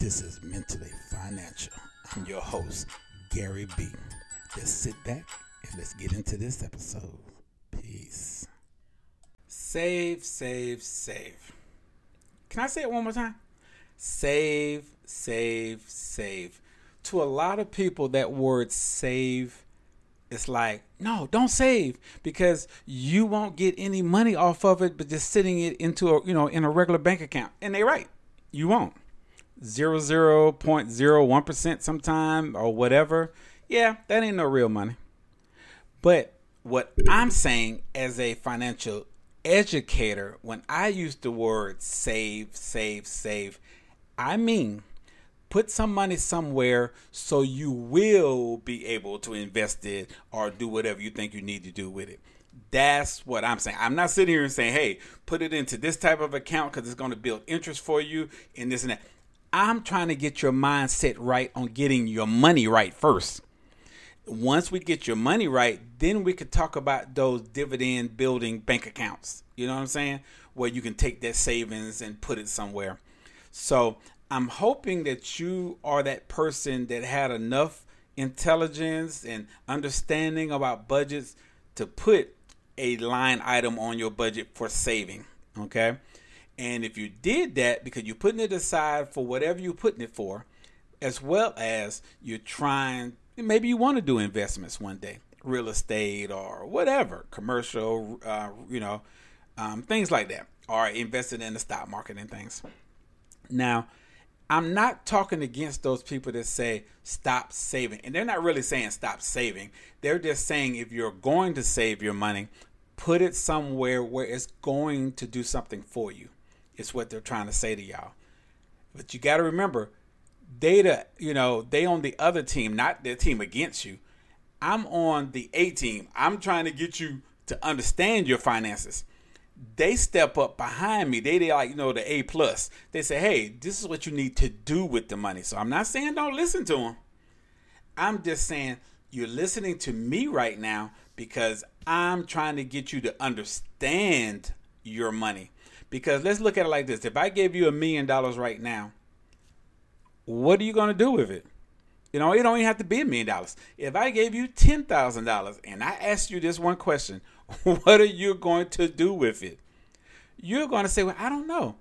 This is Mentally Financial. I'm your host, Gary B. Just sit back and let's get into this episode. Peace. Save, save, save. Can I say it one more time? Save, save, save. To a lot of people, that word save it's like, no, don't save because you won't get any money off of it, but just sitting it into a, you know, in a regular bank account. And they're right. You won't. Zero zero point zero one percent sometime or whatever. Yeah, that ain't no real money. But what I'm saying as a financial educator, when I use the word save, save, save, I mean put some money somewhere so you will be able to invest it or do whatever you think you need to do with it. That's what I'm saying. I'm not sitting here and saying, hey, put it into this type of account because it's going to build interest for you and this and that. I'm trying to get your mindset right on getting your money right first. Once we get your money right, then we could talk about those dividend building bank accounts. You know what I'm saying? Where you can take that savings and put it somewhere. So I'm hoping that you are that person that had enough intelligence and understanding about budgets to put a line item on your budget for saving. Okay. And if you did that because you're putting it aside for whatever you're putting it for, as well as you're trying, maybe you want to do investments one day, real estate or whatever, commercial, uh, you know, um, things like that, or invested in the stock market and things. Now, I'm not talking against those people that say stop saving. And they're not really saying stop saving. They're just saying if you're going to save your money, put it somewhere where it's going to do something for you. It's what they're trying to say to y'all. But you got to remember, data, you know, they on the other team, not their team against you. I'm on the A team. I'm trying to get you to understand your finances they step up behind me. They they like you know the A plus. They say, hey, this is what you need to do with the money. So I'm not saying don't listen to them. I'm just saying you're listening to me right now because I'm trying to get you to understand your money. Because let's look at it like this: if I gave you a million dollars right now, what are you going to do with it? You know, it don't even have to be a million dollars. If I gave you ten thousand dollars and I asked you this one question, what are you going to do with it? You're going to say, Well, I don't know.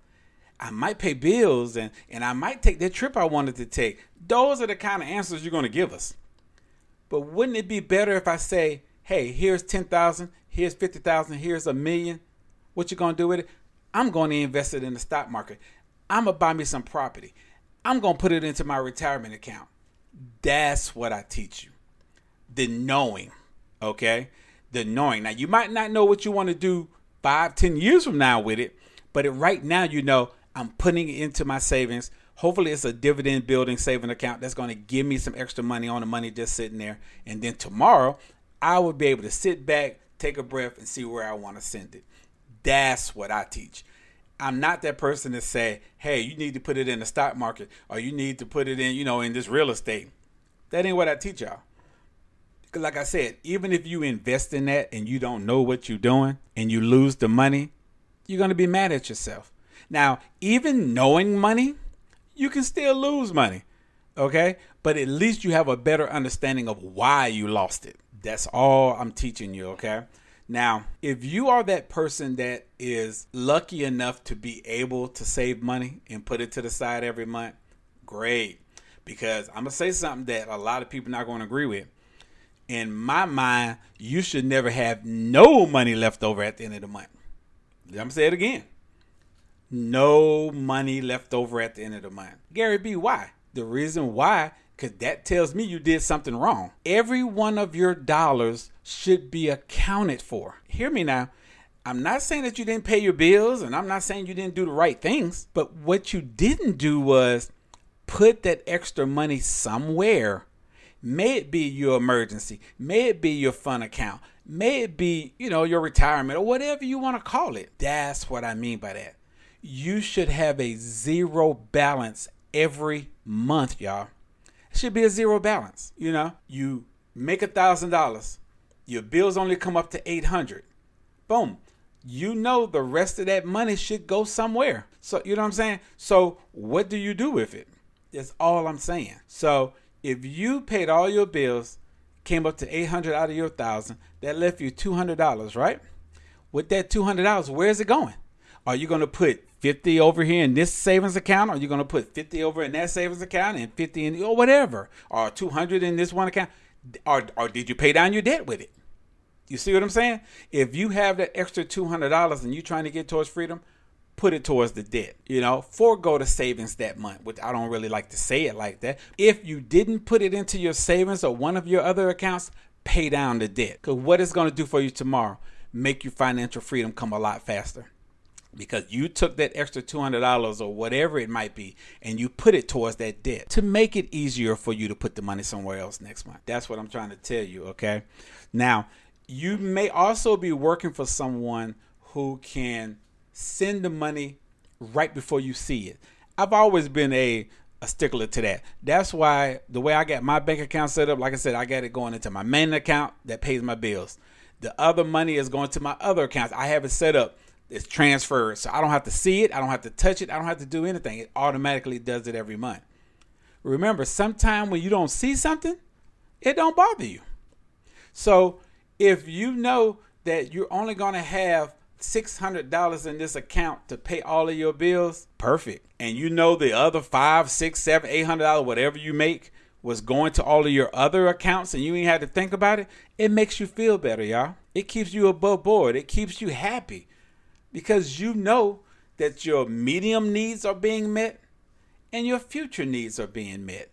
I might pay bills and, and I might take that trip I wanted to take. Those are the kind of answers you're going to give us. But wouldn't it be better if I say, hey, here's 10,000, here's 50,000, here's a million? What you going to do with it? I'm going to invest it in the stock market. I'm going to buy me some property. I'm going to put it into my retirement account. That's what I teach you. The knowing, okay? the knowing. Now you might not know what you want to do five, ten years from now with it, but it, right now you know I'm putting it into my savings. Hopefully, it's a dividend building saving account that's going to give me some extra money on the money just sitting there. And then tomorrow, I will be able to sit back, take a breath, and see where I want to send it. That's what I teach. I'm not that person to say, hey, you need to put it in the stock market or you need to put it in, you know, in this real estate. That ain't what I teach y'all Cause like I said, even if you invest in that and you don't know what you're doing and you lose the money, you're going to be mad at yourself. Now, even knowing money, you can still lose money. Okay? But at least you have a better understanding of why you lost it. That's all I'm teaching you, okay? Now, if you are that person that is lucky enough to be able to save money and put it to the side every month, great. Because I'm going to say something that a lot of people not going to agree with in my mind, you should never have no money left over at the end of the month. I'm gonna say it again. No money left over at the end of the month. Gary B, why? The reason why, because that tells me you did something wrong. Every one of your dollars should be accounted for. Hear me now. I'm not saying that you didn't pay your bills and I'm not saying you didn't do the right things, but what you didn't do was put that extra money somewhere May it be your emergency, may it be your fun account, may it be, you know, your retirement or whatever you want to call it. That's what I mean by that. You should have a zero balance every month, y'all. Should be a zero balance. You know, you make a thousand dollars, your bills only come up to eight hundred. Boom. You know the rest of that money should go somewhere. So you know what I'm saying? So what do you do with it? That's all I'm saying. So if you paid all your bills, came up to 800 out of your thousand, that left you $200, right? With that $200, where's it going? Are you going to put 50 over here in this savings account? Are you going to put 50 over in that savings account and 50 in or whatever? Or 200 in this one account? Or, or did you pay down your debt with it? You see what I'm saying? If you have that extra $200 and you're trying to get towards freedom, put it towards the debt. You know, forego the savings that month, which I don't really like to say it like that. If you didn't put it into your savings or one of your other accounts, pay down the debt. Because what it's going to do for you tomorrow, make your financial freedom come a lot faster. Because you took that extra $200 or whatever it might be and you put it towards that debt to make it easier for you to put the money somewhere else next month. That's what I'm trying to tell you, okay? Now, you may also be working for someone who can send the money right before you see it. I've always been a a stickler to that. That's why the way I got my bank account set up, like I said, I got it going into my main account that pays my bills. The other money is going to my other accounts. I have it set up. It's transferred, so I don't have to see it. I don't have to touch it. I don't have to do anything. It automatically does it every month. Remember, sometime when you don't see something, it don't bother you. So if you know that you're only going to have $600 in this account to pay all of your bills, perfect. And you know the other five, six, seven, eight hundred dollars, whatever you make, was going to all of your other accounts and you ain't had to think about it, it makes you feel better, y'all. It keeps you above board. It keeps you happy because you know that your medium needs are being met and your future needs are being met.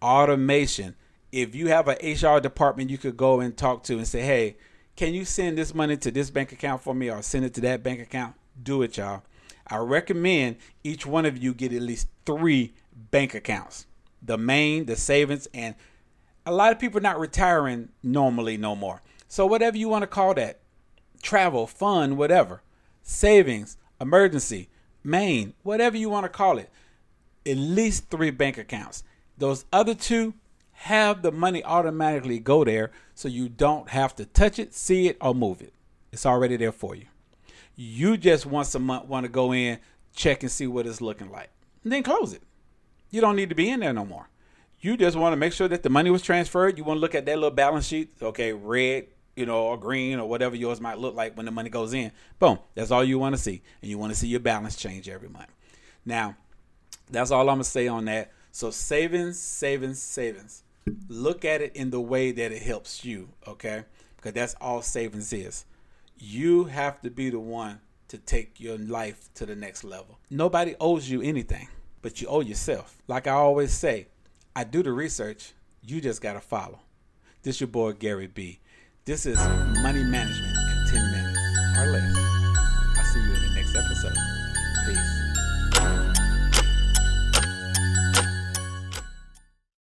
Automation. If you have an HR department you could go and talk to and say, hey, can you send this money to this bank account for me or send it to that bank account? Do it, y'all. I recommend each one of you get at least three bank accounts the main, the savings, and a lot of people not retiring normally no more. So, whatever you want to call that travel, fun, whatever, savings, emergency, main, whatever you want to call it, at least three bank accounts. Those other two, have the money automatically go there so you don't have to touch it, see it, or move it. It's already there for you. You just once a month want to go in, check and see what it's looking like, and then close it. You don't need to be in there no more. You just want to make sure that the money was transferred. You want to look at that little balance sheet, okay, red, you know, or green or whatever yours might look like when the money goes in. Boom, that's all you want to see. And you want to see your balance change every month. Now, that's all I'm going to say on that. So, savings, savings, savings look at it in the way that it helps you, okay? Because that's all savings is. You have to be the one to take your life to the next level. Nobody owes you anything, but you owe yourself. Like I always say, I do the research, you just got to follow. This your boy Gary B. This is money management in 10 minutes or less.